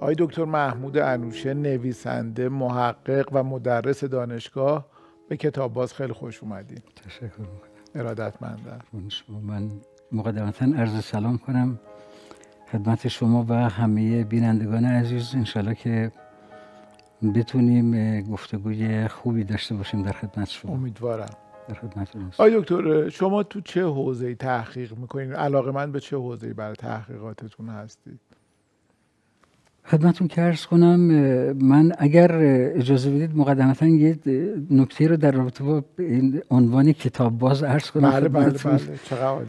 آقای دکتر محمود انوشه نویسنده محقق و مدرس دانشگاه به کتاب باز خیلی خوش اومدین. تشکر می‌کنم. ارادتمندم. من مقدمتا عرض سلام کنم. خدمت شما و همه بینندگان عزیز. انشالله که بتونیم گفتگوی خوبی داشته باشیم در خدمت شما. امیدوارم. در خدمت آقای دکتر شما تو چه حوزه تحقیق می‌کنین؟ علاقه من به چه حوزه برای تحقیقاتتون هستید خدمتون که ارز کنم من اگر اجازه بدید مقدمتا یه نکته رو در رابطه با این عنوان کتاب باز ارز کنم بله بله بله چقدر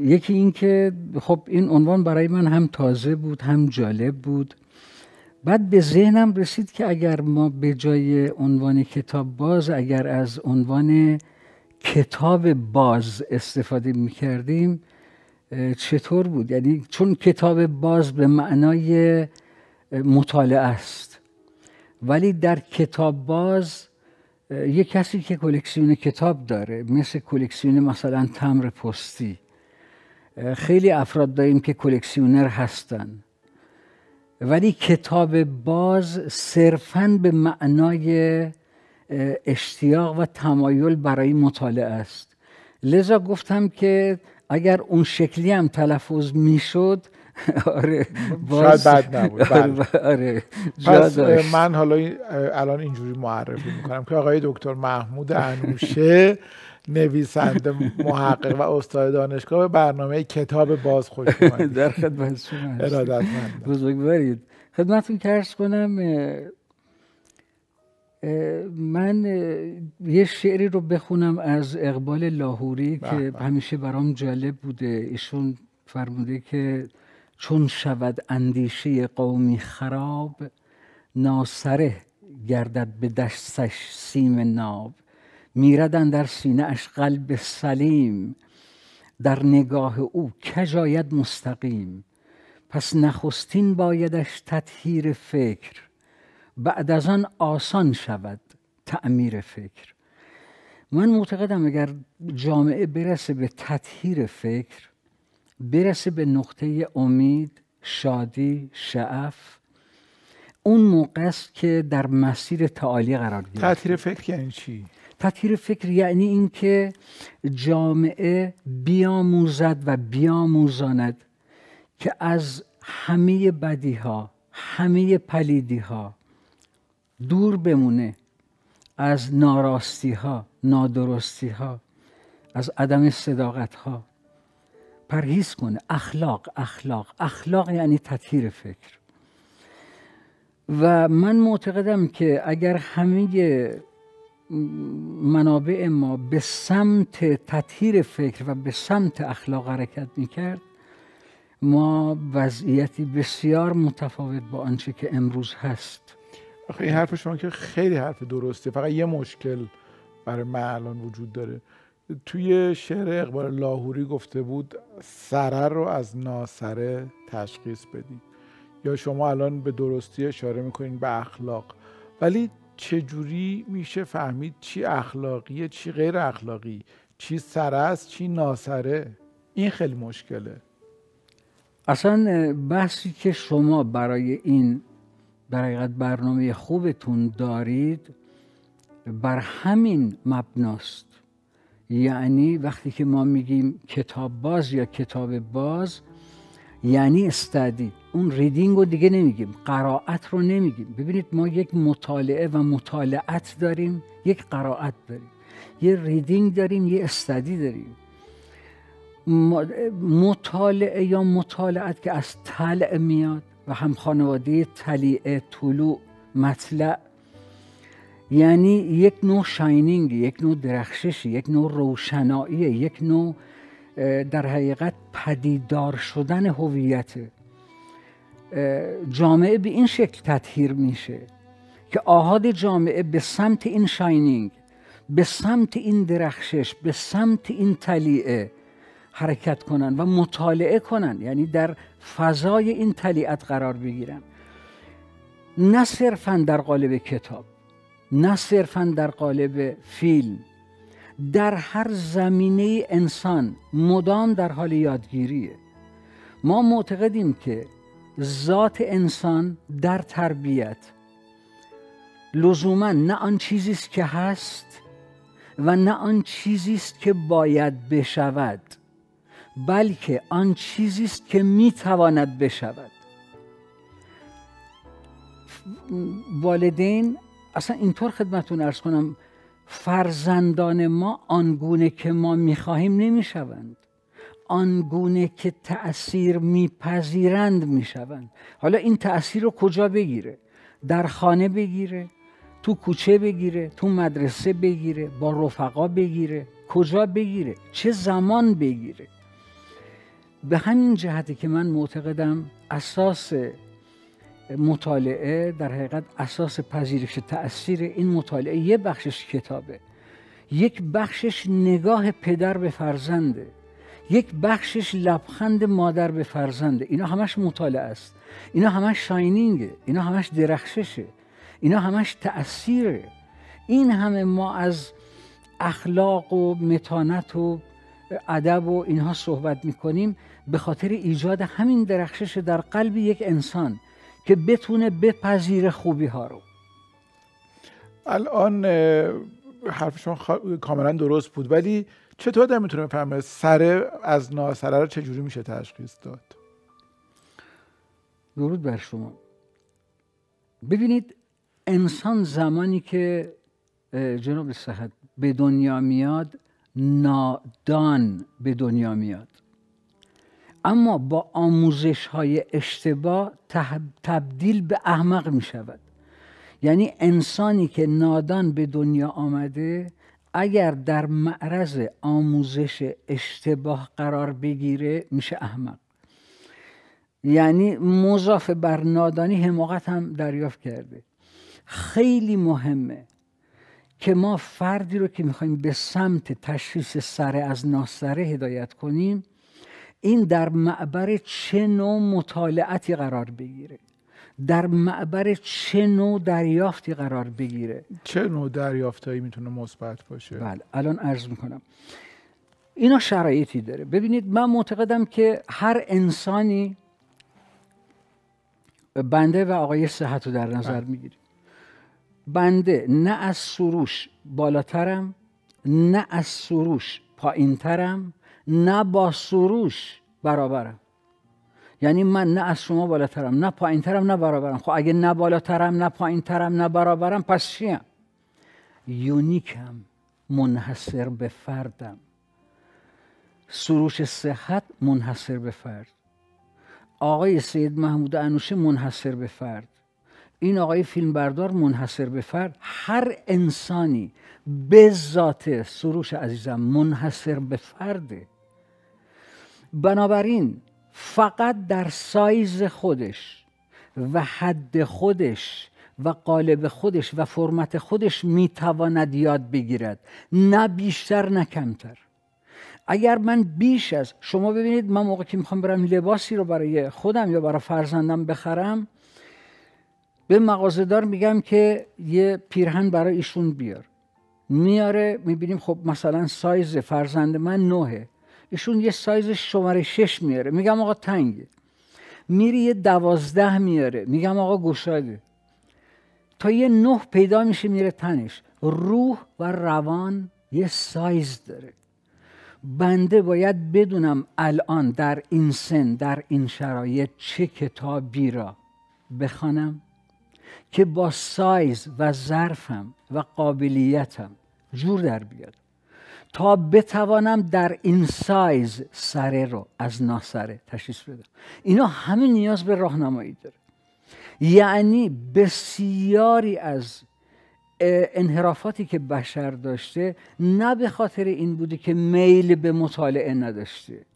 یکی این که خب این عنوان برای من هم تازه بود هم جالب بود. بعد به ذهنم رسید که اگر ما به جای عنوان کتاب باز اگر از عنوان کتاب باز استفاده می کردیم چطور بود؟ یعنی چون کتاب باز به معنای مطالعه است. ولی در کتاب باز یه کسی که کلکسیون کتاب داره مثل کلکسیون مثلا تمر پستی خیلی افراد داریم که کلکسیونر هستن. ولی کتاب باز صرفا به معنای اشتیاق و تمایل برای مطالعه است. لذا گفتم که اگر اون شکلی هم تلفظ می‌شد آره باز شاید بد نبود بله. آره پس من حالا الان اینجوری معرفی می‌کنم که آقای دکتر محمود انوشه نویسنده محقق و استاد دانشگاه به برنامه کتاب باز خوش در خدمت شما بزرگوارید. خدمتتون کرس کنم من یه شعری رو بخونم از اقبال لاهوری که همیشه برام جالب بوده. ایشون فرموده که چون شود اندیشه قومی خراب ناسره گردد به دستش سیم ناب. میردن در سینه اش قلب سلیم در نگاه او کجاید مستقیم. پس نخستین بایدش تطهیر فکر بعد از آن آسان شود تعمیر فکر. من معتقدم اگر جامعه برسه به تطهیر فکر برسه به نقطه امید شادی شعف اون موقع است که در مسیر تعالی قرار گیرد تطهیر فکر یعنی چی؟ تطهیر فکر یعنی اینکه جامعه بیاموزد و بیاموزاند که از همه بدی ها همه پلیدی ها دور بمونه از ناراستی ها نادرستی ها از عدم صداقت ها پرهیز کنه. اخلاق اخلاق. اخلاق یعنی تطهیر فکر. و من معتقدم که اگر همه منابع ما به سمت تطهیر فکر و به سمت اخلاق حرکت می‌کرد ما وضعیتی بسیار متفاوت با آنچه که امروز هست. آخه این حرف شما که خیلی حرف درسته. فقط یه مشکل برای من الان وجود داره. توی شعر اقبال لاهوری گفته بود سره رو از ناسره تشخیص بدید یا شما الان به درستی اشاره می‌کنین به اخلاق. ولی چجوری میشه فهمید چی اخلاقیه چی غیر اخلاقی؟ چی سره است چی ناسره؟ این خیلی مشکله. اصلا بحثی که شما برای این در حقیقت برنامه خوبتون دارید بر همین مبناست. یعنی وقتی که ما میگیم کتاب باز یا کتاب باز یعنی استادی. اون ریدینگ رو دیگه نمیگیم قرائت رو نمیگیم. ببینید ما یک مطالعه و مطالعت داریم یک قرائت داریم. یه ریدینگ داریم یه استادی داریم. مطالعه یا مطالعت که از طلع میاد و هم خانواده طلیعه طلوع مطلع. یعنی یک نوع شاینینگ یک نوع درخششی یک نوع روشنایی یک نوع در حقیقت پدیدار شدن هویت. جامعه به این شکل تطهیر میشه که آهاد جامعه به سمت این شاینینگ به سمت این درخشش به سمت این طلیعه حرکت کنن و مطالعه کنن. یعنی در فضای این طلیعت قرار بگیرن نه صرفا در قالب کتاب نه صرفا در قالب فیلم. در هر زمینه انسان مدام در حال یادگیریه. ما معتقدیم که ذات انسان در تربیت لزوما نه آن چیزی است که هست و نه آن چیزی است که باید بشود. بلکه آن چیزی است که می‌تواند بشود. والدین اصلا اینطور خدمتون ارز کنم فرزندان ما آنگونه که ما می‌خواهیم نمی‌شوند. آنگونه که تأثیر میپذیرند می‌شوند. حالا این تأثیر رو کجا بگیره؟ در خانه بگیره تو کوچه بگیره تو مدرسه بگیره با رفقا بگیره. کجا بگیره؟ چه زمان بگیره؟ به همین جهته که من معتقدم اساس مطالعه در حقیقت اساس پذیرش تاثیر این مطالعه یه بخشش کتابه. یک بخشش نگاه پدر به فرزنده. یک بخشش لبخند مادر به فرزنده. اینا همش مطالعه است. اینا همش شاینینگه. اینا همش درخششه. اینا همش تأثیره. این همه ما از اخلاق و متانت و ادب و اینها صحبت می‌کنیم به خاطر ایجاد همین درخشش در قلب یک انسان که بتونه بپذیر خوبی ها رو. الان حرف شما کاملا درست بود ولی چطور در می‌تونه بفهمه سره از ناسره رو چجوری میشه تشخیص داد؟ درود بر شما. ببینید انسان زمانی که جناب صحت به دنیا میاد نادان به دنیا میاد. اما با آموزش های اشتباه تبدیل به احمق می شود یعنی انسانی که نادان به دنیا آمده اگر در معرض آموزش اشتباه قرار بگیره میشه احمق. یعنی مضاف بر نادانی حماقت هم دریافت کرده. خیلی مهمه که ما فردی رو که می‌خوایم به سمت تشخیص سره از ناسره هدایت کنیم این در معبر چه نوع مطالعتی قرار بگیره؟ در معبر چه نوع دریافتی قرار بگیره؟ چه نوع دریافتایی می‌تونه مثبت باشه؟ بله الان عرض می‌کنم. اینا شرایطی داره. ببینید من معتقدم که هر انسانی بنده و آقای صحت رو در نظر بله. می‌گیریم. بنده نه از سروش بالاترم نه از سروش پایینترم نه با سروش برابرم. یعنی من نه از شما بالاترم نه پایینترم نه برابرم. خب اگه نه بالاترم نه پایینترم نه برابرم پس چیم؟ یونیکم منحصر به فردم. سروش صحت منحصر به فرد. آقای سید محمود انوشه منحصر به فرد. این آقای فیلمبردار منحصر به فرد هر انسانی به ذات سروش عزیزم منحصر به فرده بنابراین فقط در سایز خودش و حد خودش و قالب خودش و فرمت خودش می‌تواند یاد بگیرد. نه بیشتر نه کمتر. اگر من بیش از شما ببینید من موقع که می‌خوام برم لباسی رو برای خودم یا برای فرزندم بخرم به مغازهدار میگم که یه پیرهن برای ایشون بیار. میاره می‌بینیم خب مثلا سایز فرزند من نوه ایشون یه سایز شماره شش میاره. میگم آقا تنگه. میری یه دوازده میاره. میگم آقا گشاده. تا یه نه پیدا میشه میره تنش. روح و روان یه سایز داره. بنده باید بدونم الان در این سن در این شرایط چه کتابی را بخوانم. که با سایز و ظرفم و قابلیتم جور در بیاد. تا بتوانم در این سایز سره رو از ناسره تشخیص بدم. اینا همه نیاز به راهنمایی داره. یعنی بسیاری از انحرافاتی که بشر داشته نه به خاطر این بوده که میل به مطالعه نداشته.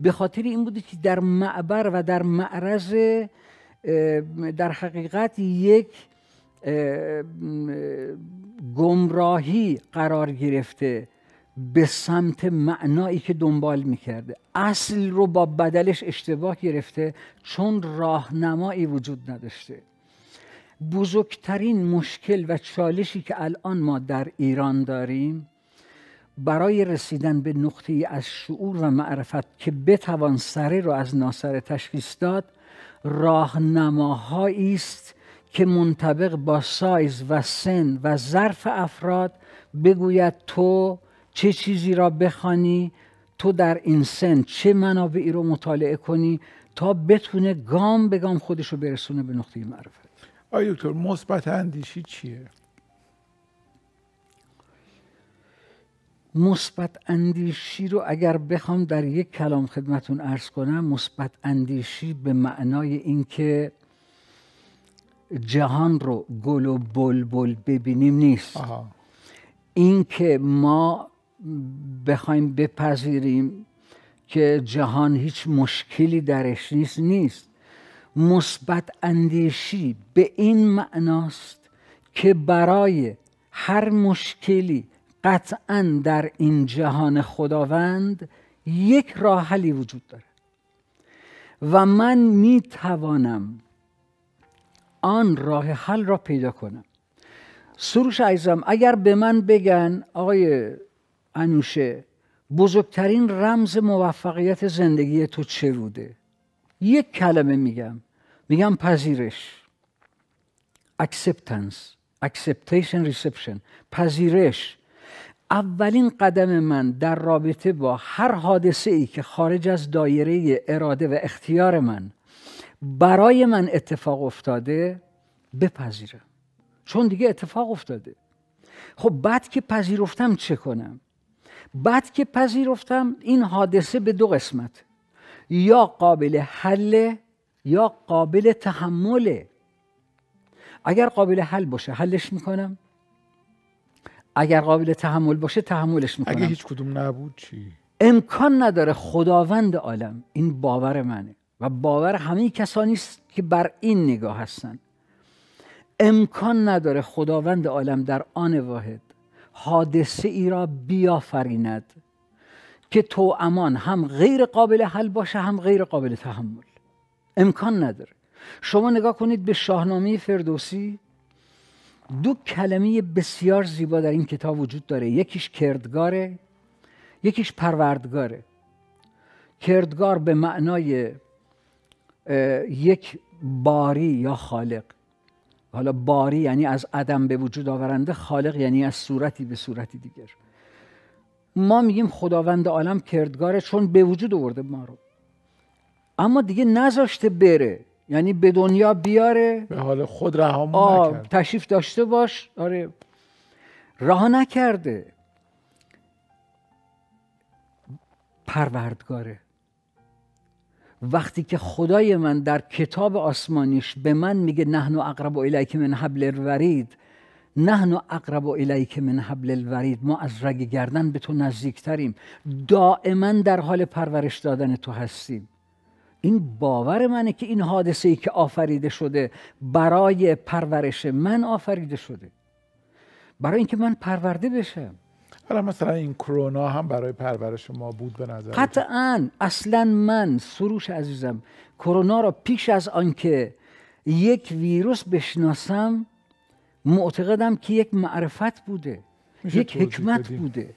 به خاطر این بوده که در معبر و در معرض در حقیقت یک گمراهی قرار گرفته به سمت معنایی که دنبال می‌کرده. اصل رو با بدلش اشتباه گرفته چون راهنمایی وجود نداشته. بزرگترین مشکل و چالشی که الان ما در ایران داریم برای رسیدن به نقطه از شعور و معرفت که بتوان سره رو از ناسره تشخیص داد راهنماهایی است که منطبق با سایز و سن و ظرف افراد بگوید تو چه چیزی را بخوانی تو در این سن چه منابعی رو مطالعه کنی تا بتونه گام به گام خودش رو برسونه به نقطه معرفت. آیا دکتر مثبت اندیشی چیه؟ مثبت اندیشی رو اگر بخوام در یک کلام خدمتون ارز کنم مثبت اندیشی به معنای اینکه جهان رو گل و بلبل ببینیم نیست. اینکه ما بخوایم بپذیریم که جهان هیچ مشکلی درش نیست نیست. مثبت اندیشی به این معناست که برای هر مشکلی قطعا در این جهان خداوند یک راه حلی وجود داره. و من می توانم آن راه حل را پیدا کنم. سروش عزیزم اگر به من بگن آقای انوشه بزرگترین رمز موفقیت زندگی تو چه بوده؟ یک کلمه میگم. میگم پذیرش. Acceptance. Acceptation reception. پذیرش. اولین قدم من در رابطه با هر حادثه ای که خارج از دایره اراده و اختیار من برای من اتفاق افتاده بپذیرم. چون دیگه اتفاق افتاده. خب بعد که پذیرفتم چه کنم؟ بعد که پذیرفتم این حادثه به دو قسمت. یا قابل حل یا قابل تحمله اگر قابل حل باشه حلش می‌کنم. اگر قابل تحمل باشه تحملش می‌کنم. اگه هیچ کدوم نبود چی؟ امکان نداره خداوند عالم این باور منه و باور همه کسانی است که بر این نگاه هستند امکان نداره خداوند عالم در آن واحد حادثه ای را بیافریند که تو امان هم غیر قابل حل باشه هم غیر قابل تحمل. امکان نداره. شما نگاه کنید به شاهنامه فردوسی دو کلمه بسیار زیبا در این کتاب وجود داره. یکیش کردگاره یکیش پروردگاره. کردگار به معنای یک باری یا خالق. حالا باری یعنی از عدم به وجود آورنده خالق یعنی از صورتی به صورتی دیگر. ما میگیم خداوند عالم کردگاره چون به وجود آورده ما رو. اما دیگه نذاشته بره. یعنی به دنیا بیاره. به حال خود رها نکرد. تشریف داشته باش. آره. رها نکرده. پروردگاره. وقتی که خدای من در کتاب آسمانیش به من میگه نحن اقرب الیک من حبل الورید. نحن اقرب الیک من حبل الورید. ما از رگ گردن به تو نزدیکتریم. دائما در حال پرورش دادن تو هستیم. این باور منه که این حادثه ای که آفریده شده برای پرورش من آفریده شده. برای اینکه من پرورده بشم. حالا مثلا این کرونا هم برای پرورش ما بود به نظر قطعا. اصلا من سروش عزیزم کرونا را پیش از آنکه یک ویروس بشناسم معتقدم که یک معرفت بوده. یک حکمت بوده.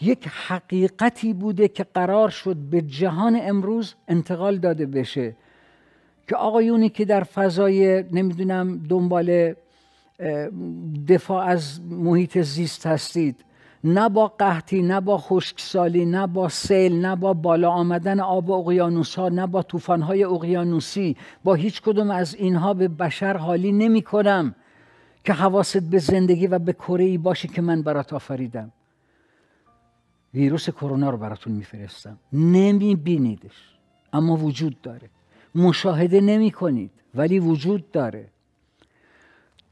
یک حقیقتی بوده که قرار شد به جهان امروز انتقال داده بشه. که آقایونی که در فضای نمی‌دونم دنبال دفاع از محیط زیست هستید نه با قحطی نه با خشکسالی نه با سیل نه با بالا آمدن آب اقیانوس ها نه با طوفان های اقیانوسی با هیچ کدوم از اینها به بشر حالی نمی کنم که حواست به زندگی و به کره ای باشه که من برات آفریدم. ویروس کرونا رو براتون میفرستم. نمی بینیدش اما وجود داره. مشاهده نمی کنید ولی وجود داره.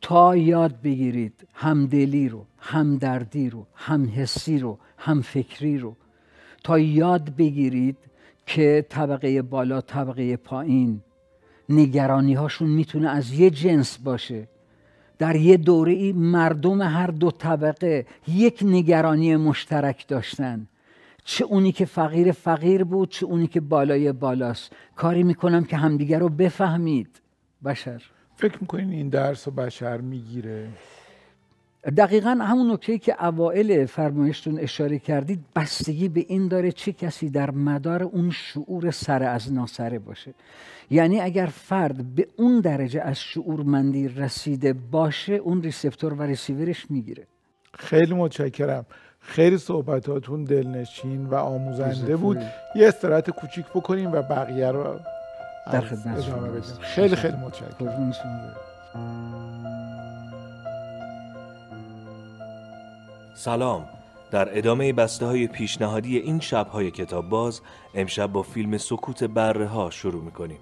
تا یاد بگیرید همدلی رو همدردی رو همحسی رو همفکری رو. تا یاد بگیرید که طبقه بالا طبقه پایین نگرانی هاشون می‌تونه از یه جنس باشه. در یه دوره ای مردم هر دو طبقه یک نگرانی مشترک داشتن. چه اونی که فقیر فقیر بود چه اونی که بالای بالاست. کاری می‌کنم که همدیگر رو بفهمید. بشر. فکر می‌کنین این درس رو بشر می‌گیره؟ دقیقا همون نکته که اوائل فرمایشتون اشاره کردید بستگی به این داره چه کسی در مدار اون شعور سر از ناسره باشه. یعنی اگر فرد به اون درجه از شعورمندی رسیده باشه اون ریسپتور و ریسیورش می‌گیره. خیلی متشکرم. خیلی صحبتاتون دلنشین و آموزنده بود. یه استراحت کوچیک بکنیم و بقیه رو در خدمت خیلی خیلی متشکرم. سلام. در ادامه بسته های پیشنهادی این شبهای کتاب باز امشب با فیلم سکوت بره ها شروع می‌کنیم.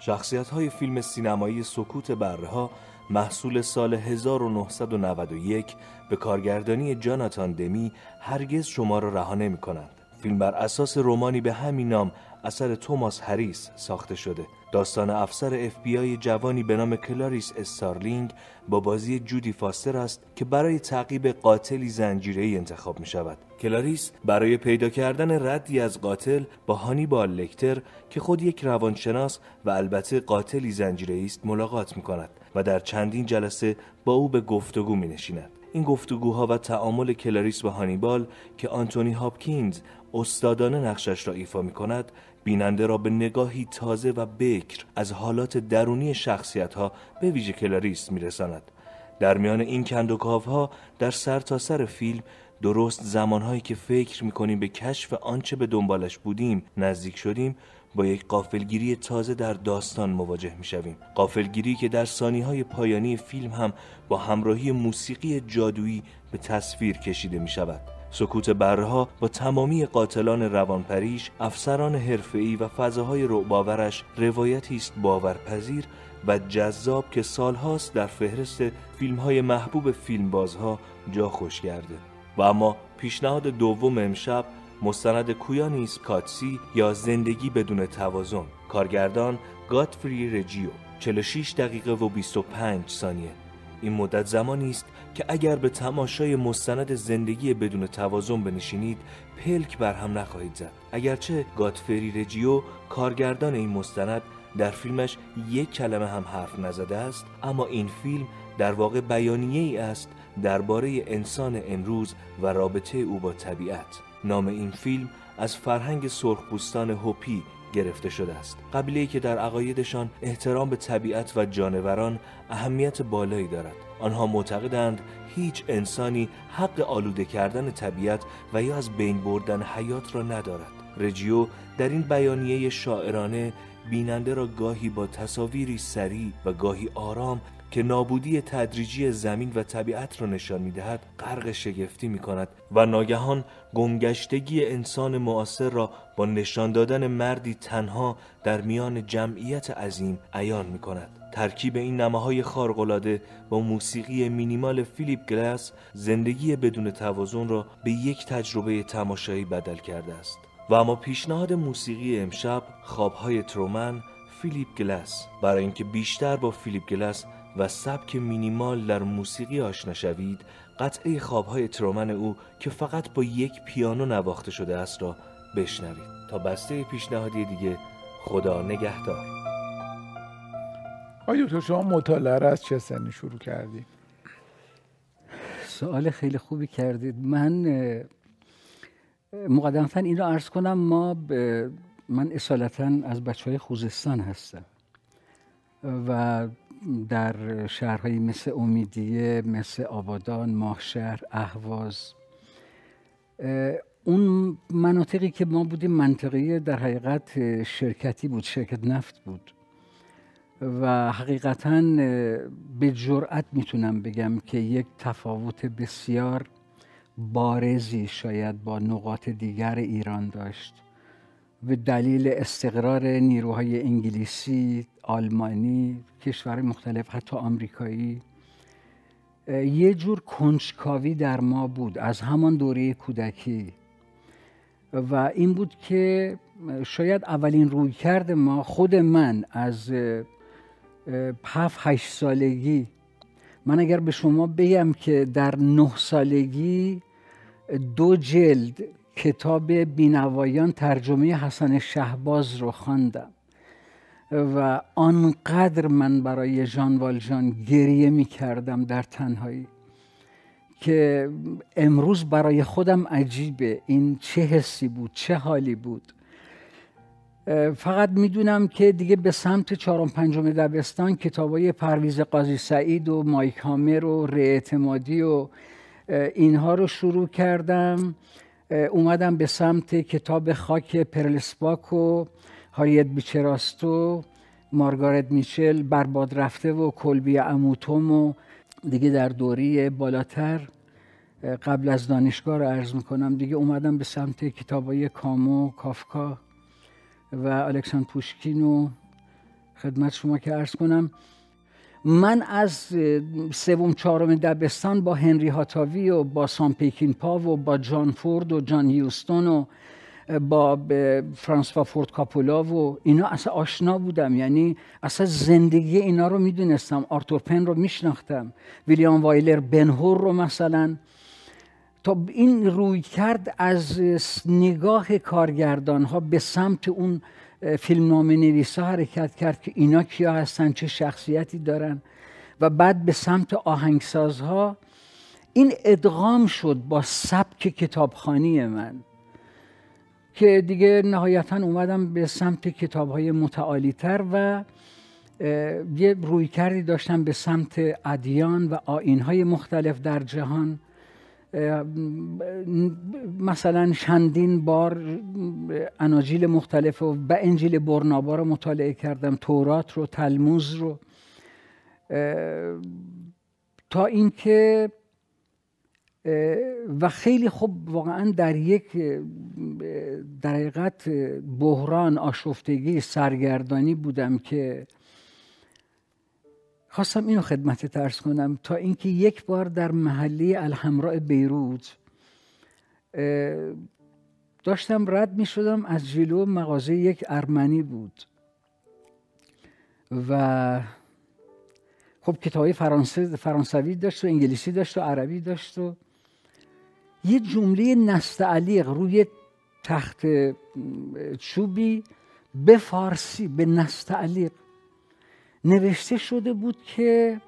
شخصیت های فیلم سینمایی سکوت بره ها محصول سال 1991 به کارگردانی جاناتان دمی هرگز شما را رها نمی کنند. فیلم بر اساس رمانی به همین نام اثر توماس هریس ساخته شده. داستان افسر اف بی آی جوانی به نام کلاریس استارلینگ با بازی جودی فاستر است که برای تعقیب قاتلی زنجیره‌ای انتخاب می شود. کلاریس برای پیدا کردن ردی از قاتل با هانیبال لکتر که خود یک روانشناس و البته قاتلی زنجیره‌ای است ملاقات می کند و در چندین جلسه با او به گفتگو می نشیند. این گفتگوها و تعامل کلاریس و هانیبال که آنتونی هاپکینز استادانه نقشش را ایفا می کند بیننده را به نگاهی تازه و بکر از حالات درونی شخصیت ها به ویژه کلاریس می رساند. در میان این کندوکاف ها در سر تا سر فیلم درست زمانهایی که فکر می‌کنیم به کشف آنچه به دنبالش بودیم نزدیک شدیم با یک قافلگیری تازه در داستان مواجه می‌شویم قافلگیری که در سانی های پایانی فیلم هم با همراهی موسیقی جادویی به تصویر کشیده می شود سکوت برها با تمامی قاتلان روانپریش افسران حرفه‌ای و فضاهای رعباورش روایتی است باورپذیر و جذاب که سالهاست در فهرست فیلمهای محبوب فیلمبازها جا خوش کرده و اما پیشنهاد دوم امشب مستند کویانیس کاتسی یا زندگی بدون توازن. کارگردان گاتفری رجیو 46 دقیقه و 25 ثانیه. این مدت زمانی است که اگر به تماشای مستند زندگی بدون توازن بنشینید پلک بر هم نخواهید زد. اگرچه گاتفری رجیو کارگردان این مستند در فیلمش یک کلمه هم حرف نزده است اما این فیلم در واقع بیانیه ای است درباره انسان امروز و رابطه او با طبیعت. نام این فیلم از فرهنگ سرخپوستان هوپی گرفته شده است. قبیله که در عقایدشان احترام به طبیعت و جانوران اهمیت بالایی دارد. آنها معتقدند هیچ انسانی حق آلوده کردن طبیعت و یا از بین بردن حیات را ندارد. رجیو در این بیانیه شاعرانه بیننده را گاهی با تصاویری سریع و گاهی آرام که نابودی تدریجی زمین و طبیعت را نشان می‌دهد غرق شگفتی می کند و ناگهان گمگشتگی انسان معاصر را با نشان دادن مردی تنها در میان جمعیت عظیم عیان می کند ترکیب این نماهای خارق‌العاده با موسیقی مینیمال فیلیپ گلاس زندگی بدون توازن را به یک تجربه تماشایی بدل کرده است. و اما پیشنهاد موسیقی امشب خوابهای ترومن فیلیپ گلاس. برای اینکه بیشتر با فیلیپ گلاس و سبک مینیمال در موسیقی آشنا شوید قطعه خوابهای ترومن او که فقط با یک پیانو نواخته شده است را بشنوید. تا بسته پیشنهادی دیگه خدا نگهدار. آیا تو شما مطالعه را از چه سنی شروع کردی؟ سوال خیلی خوبی کردید. من مقدمتا این را عرض کنم ما من اصالتا از بچه های خوزستان هستم و در شهرهایی مثل امیدیه مثل آبادان ماهشهر اهواز. اون مناطقی که ما بودیم منطقه در حقیقت شرکتی بود شرکت نفت بود. و حقیقتا به جرأت می‌تونم بگم که یک تفاوت بسیار بارزی شاید با نقاط دیگر ایران داشت. به دلیل استقرار نیروهای انگلیسی، آلمانی، کشور مختلف حتی آمریکایی. یه جور کنجکاوی در ما بود از همان دوره کودکی. و این بود که شاید اولین روی کرد ما خود من از هفت هشت سالگی. من اگر به شما بگم که در نه سالگی دو جلد کتاب بینوایان ترجمه حسن شهباز رو خواندم. و آنقدر من برای ژان والژان گریه می کردم در تنهایی که امروز برای خودم عجیبه. این چه حسی بود چه حالی بود. فقط می‌دونم که دیگه به سمت چهارم پنجم دبستان کتابای پرویز قاضی سعید و مایک هامر و اعتمادی و اینها رو شروع کردم. اومدم به سمت کتاب خاک پرلسپاک و هاریت بیچراستو مارگارت میچل برباد رفته و کلبی اموتوم و دیگه در دوری بالاتر. قبل از دانشگاه رو عرض می‌کنم دیگه اومدم به سمت کتابای کامو کافکا و الکساندر پوشکین و خدمت شما که عرض کنم. من از سوم چهارم دبستان با هنری هاتاوی و با سام پیکین پا و با جان فورد و جان هیوستون و با فرانسوا فورد کاپولا و اینا اصلا آشنا بودم. یعنی اصلا زندگی اینا رو می‌دونستم. آرتور پن رو میشناختم. ویلیام وایلر بنهور رو مثلا. تا این روی کرد از نگاه کارگردان ها به سمت اون فیلم نام نویسا حرکت کرد که اینا کیا هستن چه شخصیتی دارن و بعد به سمت آهنگسازها. این ادغام شد با سبک کتابخانی من. که دیگه نهایتا اومدم به سمت کتاب های متعالی تر و یه روی کردی داشتم به سمت ادیان و آین های مختلف در جهان. مثلا چندین بار اناجیل مختلف و به انجیل برنابا رو مطالعه کردم تورات رو تلموز رو. تا اینکه و خیلی خوب واقعا در یک در حقیقت بحران آشفتگی سرگردانی بودم که خواستم اینو خدمت ترس کنم. تا اینکه یک بار در محله الحمراء بیروت داشتم رد می شدم از جلو مغازه یک ارمنی بود. و خب کتابی فرانسوی داشت و انگلیسی داشت و عربی داشت و یه جمله نستعلیق روی تخت چوبی به فارسی به نستعلیق نوشته شده بود که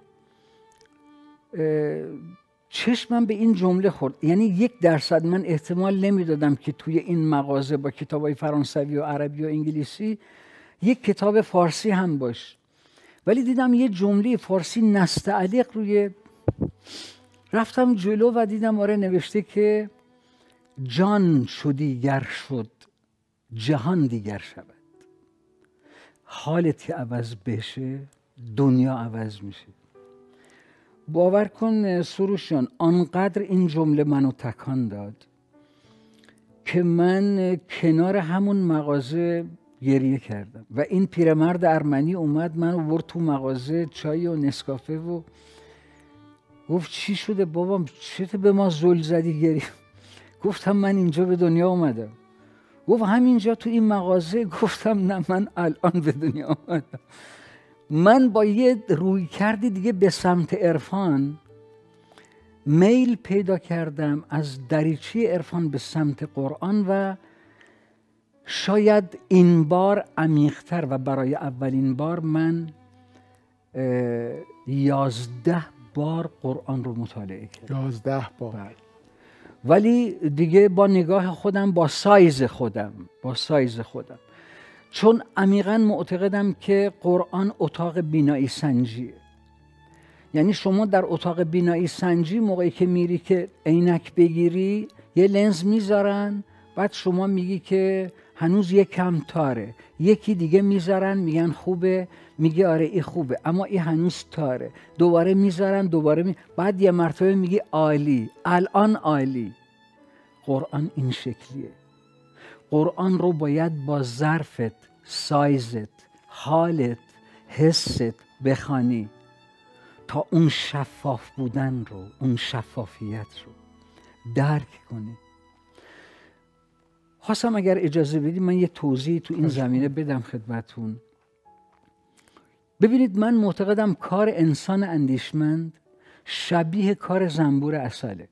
چشمم به این جمله خورد. یعنی یک درصد من احتمال نمی‌دادم که توی این مغازه با کتاب های فرانسوی و عربی و انگلیسی یک کتاب فارسی هم باش. ولی دیدم یه جمله فارسی نستعلیق روی رفتم جلو و دیدم آره نوشته که جان شدی گر شد جهان دیگر شود. حالت که عوض بشه دنیا عوض میشه. باور کن سروشان آنقدر این جمله منو تکان داد که من کنار همون مغازه گریه کردم. و این پیرمرد ارمنی اومد من ورد تو مغازه چای و نسکافه و گفت چی شده بابام؟ چه به ما زل زدی گریه گفتم من اینجا به دنیا اومدم. گفت همینجا تو این مغازه؟ گفتم نه من الان به دنیا آمدم من با یه روی کردی دیگه به سمت عرفان میل پیدا کردم از دریچه عرفان به سمت قرآن و شاید این بار عمیقتر و برای اولین بار من یازده بار قرآن رو مطالعه کردم یازده بار. بله. ولی دیگه با نگاه خودم با سایز خودم با سایز خودم. چون عمیقا معتقدم که قرآن اتاق بینایی سنجیه. یعنی شما در اتاق بینایی سنجی موقعی که میری که عینک بگیری یه لنز می‌ذارن بعد شما میگی که هنوز یه کم تاره یکی دیگه می‌ذارن میگن خوبه. میگه آره این خوبه. اما این هنوز تاره. دوباره می‌ذارن دوباره می... بعد یه مرتبه میگه عالی. الان عالی. قرآن این شکلیه. قرآن رو باید با ظرفت سایزت حالت حست بخوانی تا اون شفاف بودن رو اون شفافیت رو درک کنی. خواستم اگر اجازه بدید من یه توضیح تو این زمینه بدم خدمتون. ببینید من معتقدم کار انسان اندیشمند شبیه کار زنبور اصله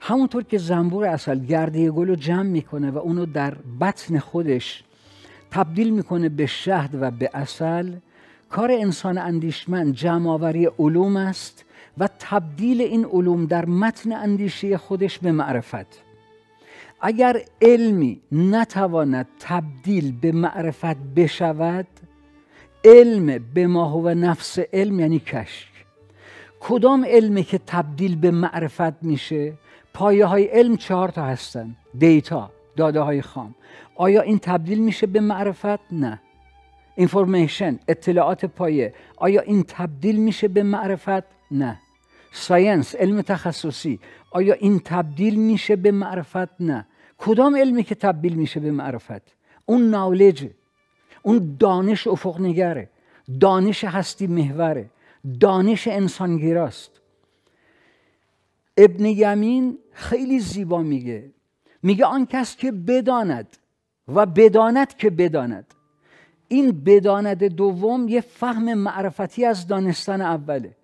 همونطور که زنبور اصل گرده گل رو جمع می‌کنه و اونو در بطن خودش تبدیل می‌کنه به شهد و به اصل کار انسان اندیشمند جمع آوری علوم است و تبدیل این علوم در متن اندیشه خودش به معرفت. اگر علمی نتواند تبدیل به معرفت بشود علم به ما و نفس علم یعنی کشک. کدام علمی که تبدیل به معرفت میشه؟ پایه های علم چهار تا هستن. data داده های خام. آیا این تبدیل میشه به معرفت؟ نه. information اطلاعات پایه. آیا این تبدیل میشه به معرفت؟ نه. science علم تخصصی. آیا این تبدیل میشه به معرفت؟ نه. کدام علمی که تبدیل میشه به معرفت؟ اون نالج اون دانش افق نگره. دانش هستی محوره. دانش انسانگیراست. ابن یمین خیلی زیبا میگه. میگه آن کس که بداند و بداند که بداند. این بداند دوم یه فهم معرفتی از دانستن اوله.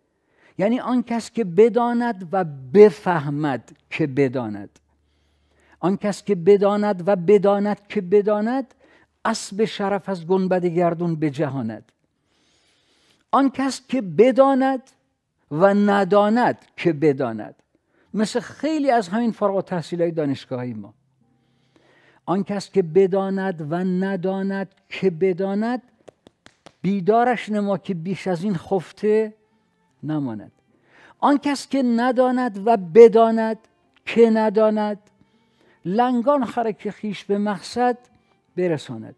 یعنی آن کس که بداند و بفهمد که بداند. آن کس که بداند و بداند که بداند اسب شرف از گنبد گردون بجهاند. آن کس که بداند و نداند که بداند. مثل خیلی از همین فارغ تحصیل های دانشگاهی ما. آن کس که بداند و نداند که بداند بیدارش نما که بیش از این خفته نماند. آن کس که نداند و بداند که نداند لنگان خرک خیش به مقصد برساند.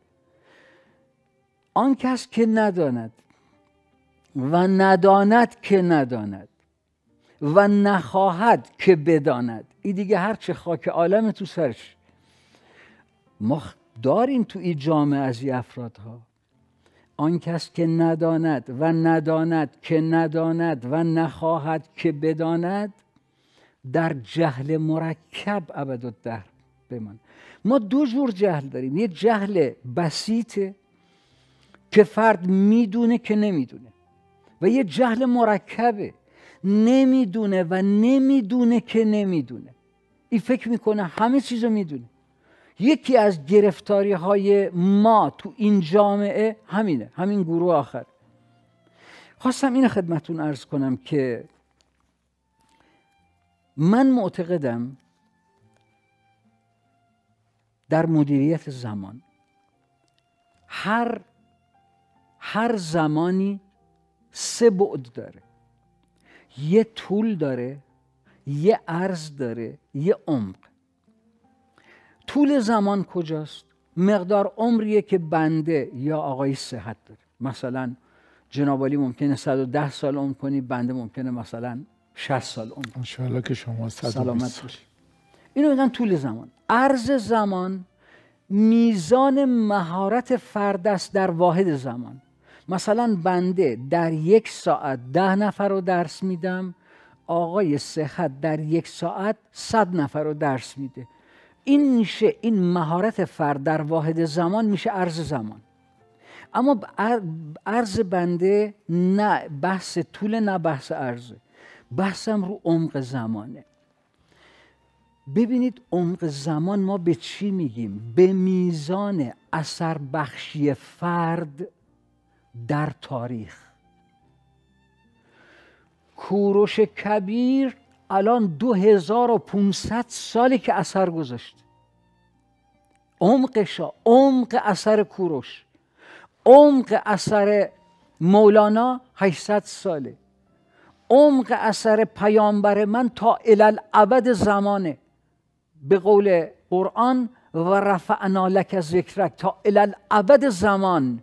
آن کس که نداند و نداند که نداند و نخواهد که بداند. این دیگه هر چه خاک عالم تو سرش. ما داریم تو این جامعه از این افرادها. آن کس که نداند و نداند که نداند و نخواهد که بداند در جهل مرکب ابد در بمان ما دو جور جهل داریم. یه جهل بسیطه که فرد می‌دونه که نمی‌دونه و یه جهل مرکبه. نمی‌دونه و نمی‌دونه که نمی‌دونه. این فکر می‌کنه همه چیز رو می‌دونه. یکی از گرفتاری های ما تو این جامعه همینه همین گروه آخر. خواستم این خدمتون ارز کنم که من معتقدم در مدیریت زمان. هر هر زمانی سه بعد داره. یه طول داره یه عرض داره یه عمق. طول زمان کجاست؟ مقدار عمریه که بنده یا آقای صحت داره. مثلا جنابالی ممکنه 110 سال عمر کنی بنده ممکنه مثلا 60 سال عمر انشاءالله که شما سلامت باشی. اینو میگن طول زمان. عرض زمان میزان مهارت فرد است در واحد زمان. مثلا بنده در یک ساعت ده نفر رو درس میدم آقای صحت در یک ساعت صد نفر رو درس میده. این میشه این مهارت فرد در واحد زمان میشه عرض زمان. اما عرض بنده نه بحث طول نه بحث عرضه. بحثم رو عمق زمانه. ببینید عمق زمان ما به چی میگیم؟ به میزان اثر بخشی فرد در تاریخ. کوروش کبیر الان 2500 سالی که اثر گذاشته عمقشا عمق اثر کوروش عمق اثر مولانا 800 ساله. عمق اثر پیامبر من تا الالعبد زمانه. به قول قرآن و رفعنا لک ذکرک تا الالعبد زمان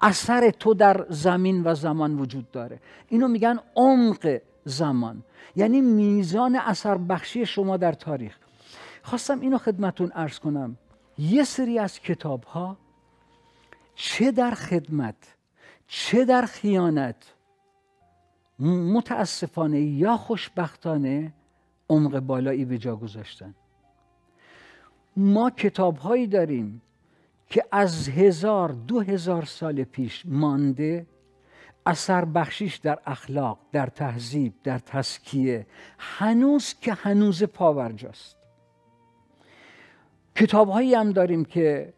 اثر تو در زمین و زمان وجود داره. اینو میگن عمق زمان یعنی میزان اثر بخشی شما در تاریخ. خواستم اینو خدمتون ارز کنم. یه سری از کتاب ها چه در خدمت چه در خیانت متاسفانه یا خوشبختانه عمق بالایی به جا گذاشتن. ما کتاب هایی داریم که از هزار دو هزار سال پیش مانده. اثر بخشیش در اخلاق در تهذیب در تسکیه هنوز که هنوز پاورجاست. کتاب هایی هم داریم که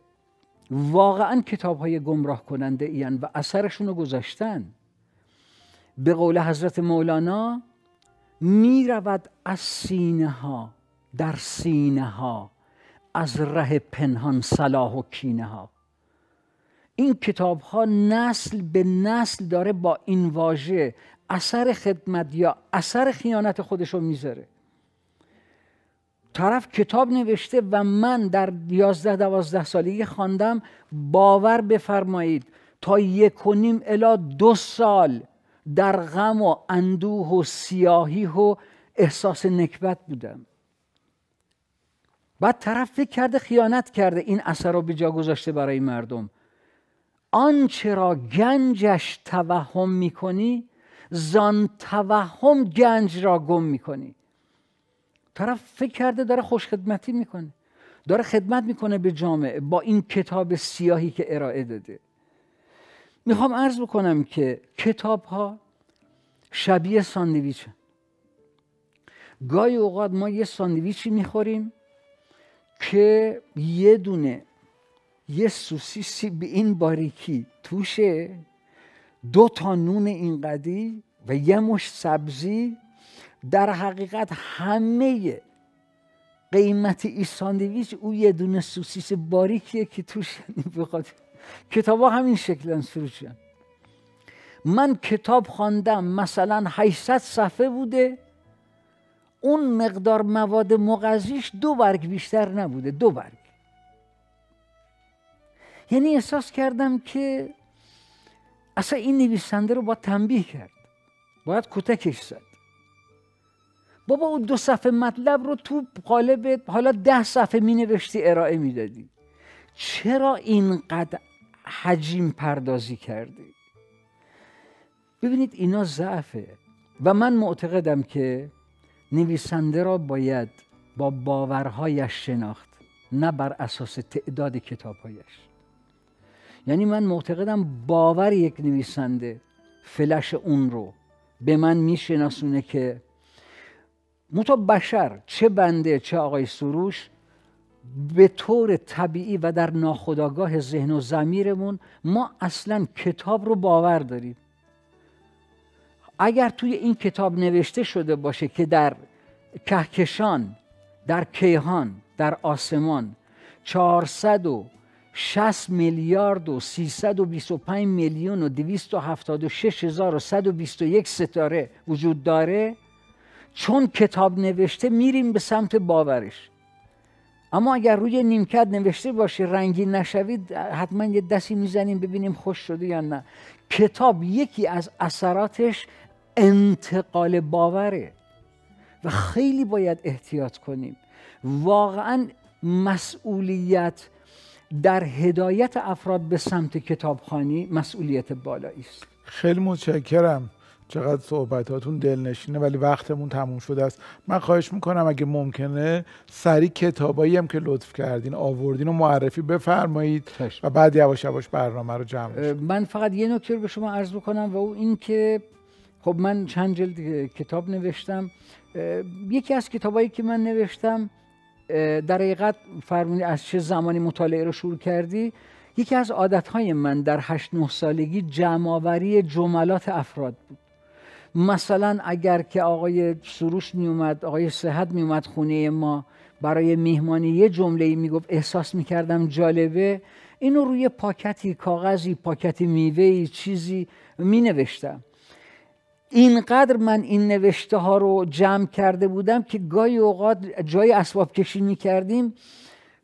واقعا کتاب های گمراه کننده ایان و اثرشون رو گذاشتن. به قول حضرت مولانا می رود از سینه ها در سینه ها از ره پنهان صلاح و کینه ها. این کتاب ها نسل به نسل داره با این واژه اثر خدمت یا اثر خیانت خودش رو می‌ذاره. طرف کتاب نوشته و من در یازده دوازده سالگی خواندم باور بفرمایید تا یک و نیم الا دو سال در غم و اندوه و سیاهی و احساس نکبت بودم. بعد طرف فکر کرده خیانت کرده این اثر رو به جا گذاشته برای مردم. آنچه را گنجش توهم می‌کنی زان توهم گنج را گم می‌کنی. طرف فکر کرده داره خوش خدمتی می‌کنه. داره خدمت می‌کنه به جامعه با این کتاب سیاهی که ارائه داده. می‌خوام عرض بکنم که کتاب ها شبیه ساندویچ گاهی اوقات ما یه ساندویچی می‌خوریم که یه دونه یه سوسیسی به این باریکی توشه دو تا نون اینقدی و یه مش سبزی در حقیقت همه قیمت این ساندویچ او یه دونه سوسیس باریکیه که توش بخواد کتاب همین شکلن سروشن من کتاب خواندم مثلا 800 صفحه بوده. اون مقدار مواد مغذیش دو برگ بیشتر نبوده دو برگ. یعنی احساس کردم که اصلا این نویسنده رو با تنبیه کرد. باید کتکش زد. بابا اون دو صفحه مطلب رو تو قالب حالا ده صفحه می نوشتی ارائه می‌دادی. چرا اینقدر حجیم پردازی کردی؟ ببینید اینا ضعفه. و من معتقدم که نویسنده را باید با باورهایش شناخت نه بر اساس تعداد کتابهایش. یعنی من معتقدم باور یک نویسنده فلش اون رو به من میشناسونه که متا بشر چه بنده چه آقای سروش به طور طبیعی و در ناخودآگاه ذهن و زمیرمون ما اصلا کتاب رو باور داریم. اگر توی این کتاب نوشته شده باشه که در کهکشان در کیهان در آسمان 460 میلیارد و 325 میلیون و 276 هزار و 121 ستاره وجود داره چون کتاب نوشته میریم به سمت باورش. اما اگر روی نیمکت نوشته باشه رنگین نشوید حتما یه دستی می‌زنیم ببینیم خوش شده یا نه. کتاب یکی از اثراتش انتقال باوره و خیلی باید احتیاط کنیم. واقعا مسئولیت در هدایت افراد به سمت کتابخانی مسئولیت بالایی است. خیلی متشکرم. چقدر صحبتاتون دلنشینه ولی وقتمون تموم شده است. من خواهش می‌کنم اگه ممکنه سری کتابایی هم که لطف کردین آوردین و معرفی بفرمایید و بعد یواش یواش برنامه رو جمع من فقط یه نکته رو به شما عرض بکنم و او این که خب من چند جلد کتاب نوشتم. یکی از کتابایی که من نوشتم در حقیقت فرمونی از چه زمانی مطالعه رو شروع کردی؟ یکی از عادتهای من در هشت نه سالگی جمعآوری جملات افراد بود. مثلا اگر که آقای سروش میومد آقای صحت میومد خونه ما برای میهمانی یه جمله می‌گفت احساس می‌کردم جالبه. اینو روی پاکتی کاغذی پاکتی میوه چیزی می نوشتم اینقدر من این نوشته ها رو جمع کرده بودم که گاهی اوقات جای اسباب کشی می کردیم.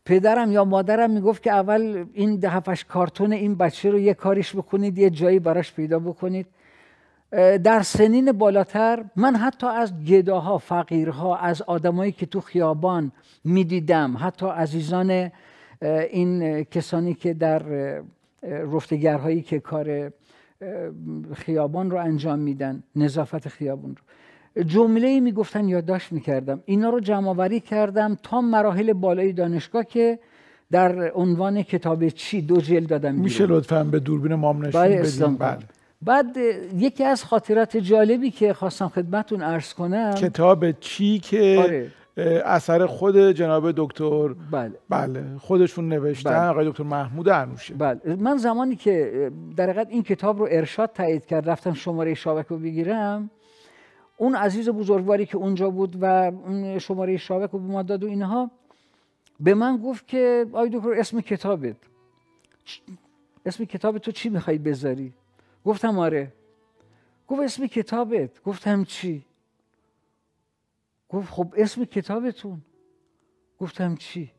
پدرم یا مادرم می‌گفت که اول این دهفش کارتون این بچه رو یه کاریش بکنید یه جایی براش پیدا بکنید. در سنین بالاتر من حتی از گداها فقیرها از آدمایی که تو خیابان می‌دیدم حتی عزیزان این کسانی که در رفتگرهایی که کار خیابان رو انجام میدن نظافت خیابان رو. جمله ای می‌گفتن یادداشت می‌کردم. اینا رو جمع آوری کردم تا مراحل بالای دانشگاه که در عنوان کتاب چی دو جلد دادم میشه لطفا به دوربین مام نشون بله، بدیم بله. بعد یکی از خاطرات جالبی که خواستم خدمتون عرض کنم کتاب چی که آره. اثر خود جناب دکتر بله. بله خودشون نوشتن بله. آقای دکتر محمود انوشه. بله. من زمانی که در حقیقت این کتاب رو ارشاد تایید کرد رفتم شماره شابک رو بگیرم اون عزیز بزرگواری که اونجا بود و شماره شابک رو به ما داد و اینها به من گفت که آی دکتر اسم کتابت. اسم کتاب تو چی می‌خوای بذاری؟ گفتم آره. گفت اسم کتابت. گفتم چی؟ گفت خب اسم کتابتون. گفتم چی؟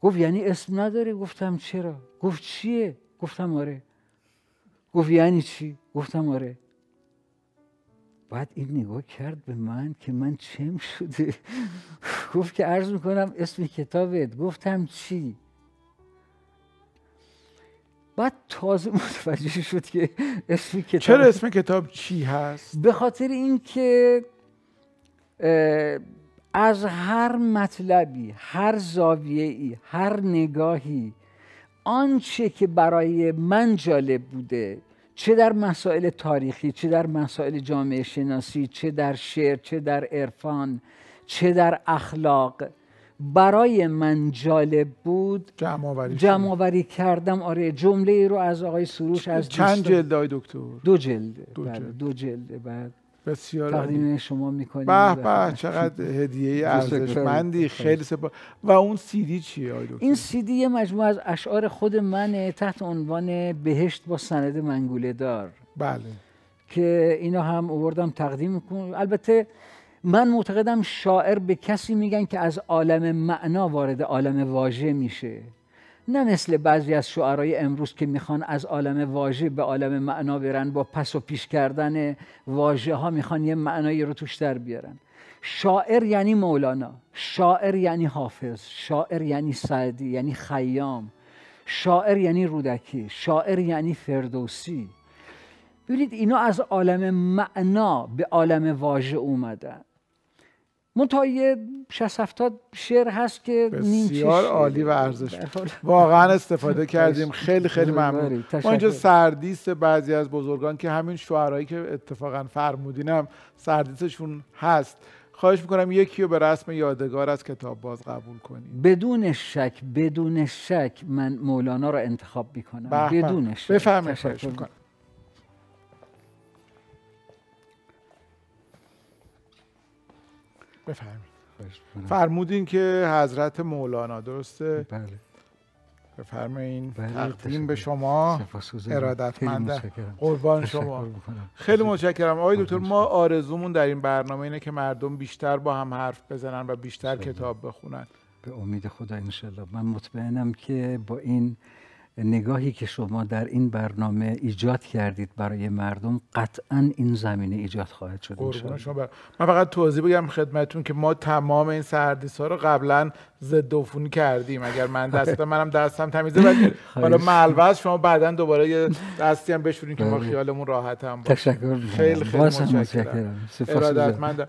گفت یعنی اسم نداره؟ گفتم چرا؟ گفت چیه؟ گفتم آره. گفت یعنی چی؟ گفتم آره. بعد این نگاه کرد به من که من چم شده. گفت که عرض می‌کنم اسم کتابت. گفتم چی؟ بعد تازه متوجه شد که اسم کتاب چرا اسم کتاب چی هست؟ به خاطر اینکه از هر مطلبی هر زاویه ای هر نگاهی آنچه که برای من جالب بوده چه در مسائل تاریخی چه در مسائل جامعه شناسی چه در شعر چه در عرفان چه در اخلاق برای من جالب بود جمع آوری کردم. آره جمله ای رو از آقای سروش از چند جلد دکتر؟ دو جلده دو بله دو جلده بعد بسیار تقدیم شما می‌کنیم به به چقدر هدیه ارزشمندی خیلی سپا و اون سیدی چیه آقای دکتر؟ این سیدی یه مجموعه از اشعار خود من تحت عنوان بهشت با سند منگوله دار بله. که اینا هم آوردم تقدیم می‌کنم البته من معتقدم شاعر به کسی میگن که از عالم معنا وارد عالم واژه میشه. نه مثل بعضی از شعرهای امروز که می‌خوان از عالم واژه به عالم معنا برن با پس و پیش کردن واژه ها می‌خوان یه معنایی رو توش در بیارن. شاعر یعنی مولانا شاعر یعنی حافظ شاعر یعنی سعدی یعنی خیام شاعر یعنی رودکی شاعر یعنی فردوسی. ببینید اینا از عالم معنا به عالم واژه اومدن. منتها یه 60 70 شعر هست که بسیار عالی و ارزش واقعا استفاده کردیم. خیلی خیلی ممنون. ما اینجا سردیس بعضی از بزرگان که همین شعرهایی که اتفاقا فرمودینم سردیسشون هست. خواهش می‌کنم یکی رو به رسم یادگار از کتاب باز قبول کنیم بدون شک بدون شک من مولانا رو انتخاب می‌کنم. بدون شک. بفرمایید بفرمایید. فرمودین که حضرت مولانا درسته؟ بله. بفرمایین. بله تقدیم به شما. ارادتمند. قربان شما. خیلی متشکرم. آقای دکتر ما آرزومون در این برنامه اینه که مردم بیشتر با هم حرف بزنن و بیشتر کتاب بخونن. به امید خدا انشالله من مطمئنم که با این نگاهی که شما در این برنامه ایجاد کردید برای مردم قطعا این زمینه ایجاد خواهد شد شما. من فقط توضیح بگم خدمتون که ما تمام این سردیس ها رو قبلا ضد عفونی کردیم. اگر من دست منم دستم تمیزه ولی حالا ملوز شما بعدا دوباره یه دستی هم بشورین که ما بله. خیالمون راحت هم باشه. تشکر خیلی خیلی متشکرم. ارادتمندم.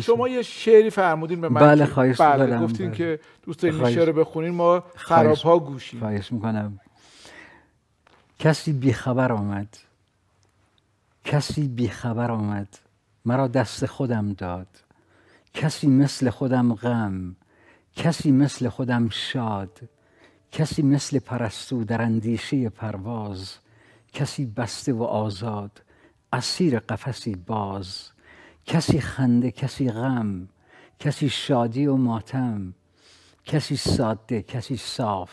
شما یه شعری فرمودین به من بله خواهش بله گفتین بله. که دوست این شعر رو بخونین ما خراب ها گوشیم. خواهش می‌کنم. کسی بیخبر آمد. کسی بیخبر آمد. مرا دست خودم داد. کسی مثل خودم غم. کسی مثل خودم شاد. کسی مثل پرستو در اندیشه پرواز. کسی بسته و آزاد. اسیر قفسی باز. کسی خنده کسی غم. کسی شادی و ماتم. کسی ساده کسی صاف.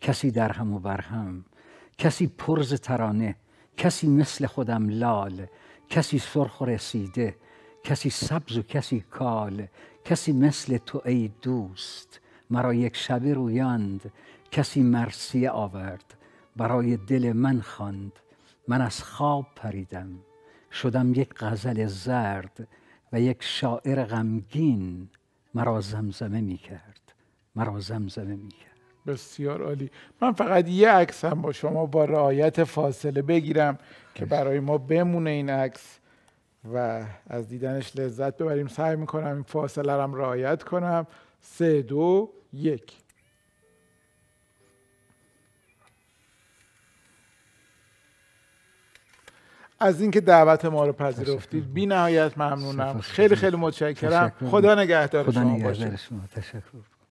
کسی درهم و برهم. کسی پرز ترانه کسی مثل خودم لال کسی سرخ و رسیده کسی سبز و کسی کال کسی مثل تو ای دوست مرا یک شبه رویاند کسی مرسیه آورد برای دل من خواند من از خواب پریدم شدم یک غزل زرد و یک شاعر غمگین مرا زمزمه می کرد مرا زمزمه می کرد بسیار عالی. من فقط یه عکس هم با شما با رعایت فاصله بگیرم که برای ما بمونه این عکس و از دیدنش لذت ببریم. سعی می‌کنم این فاصله رو رعایت کنم. سه دو یک. از اینکه دعوت ما رو پذیرفتید بی نهایت ممنونم. خیلی خیلی متشکرم. خدا نگهدار شما باشه تشکر.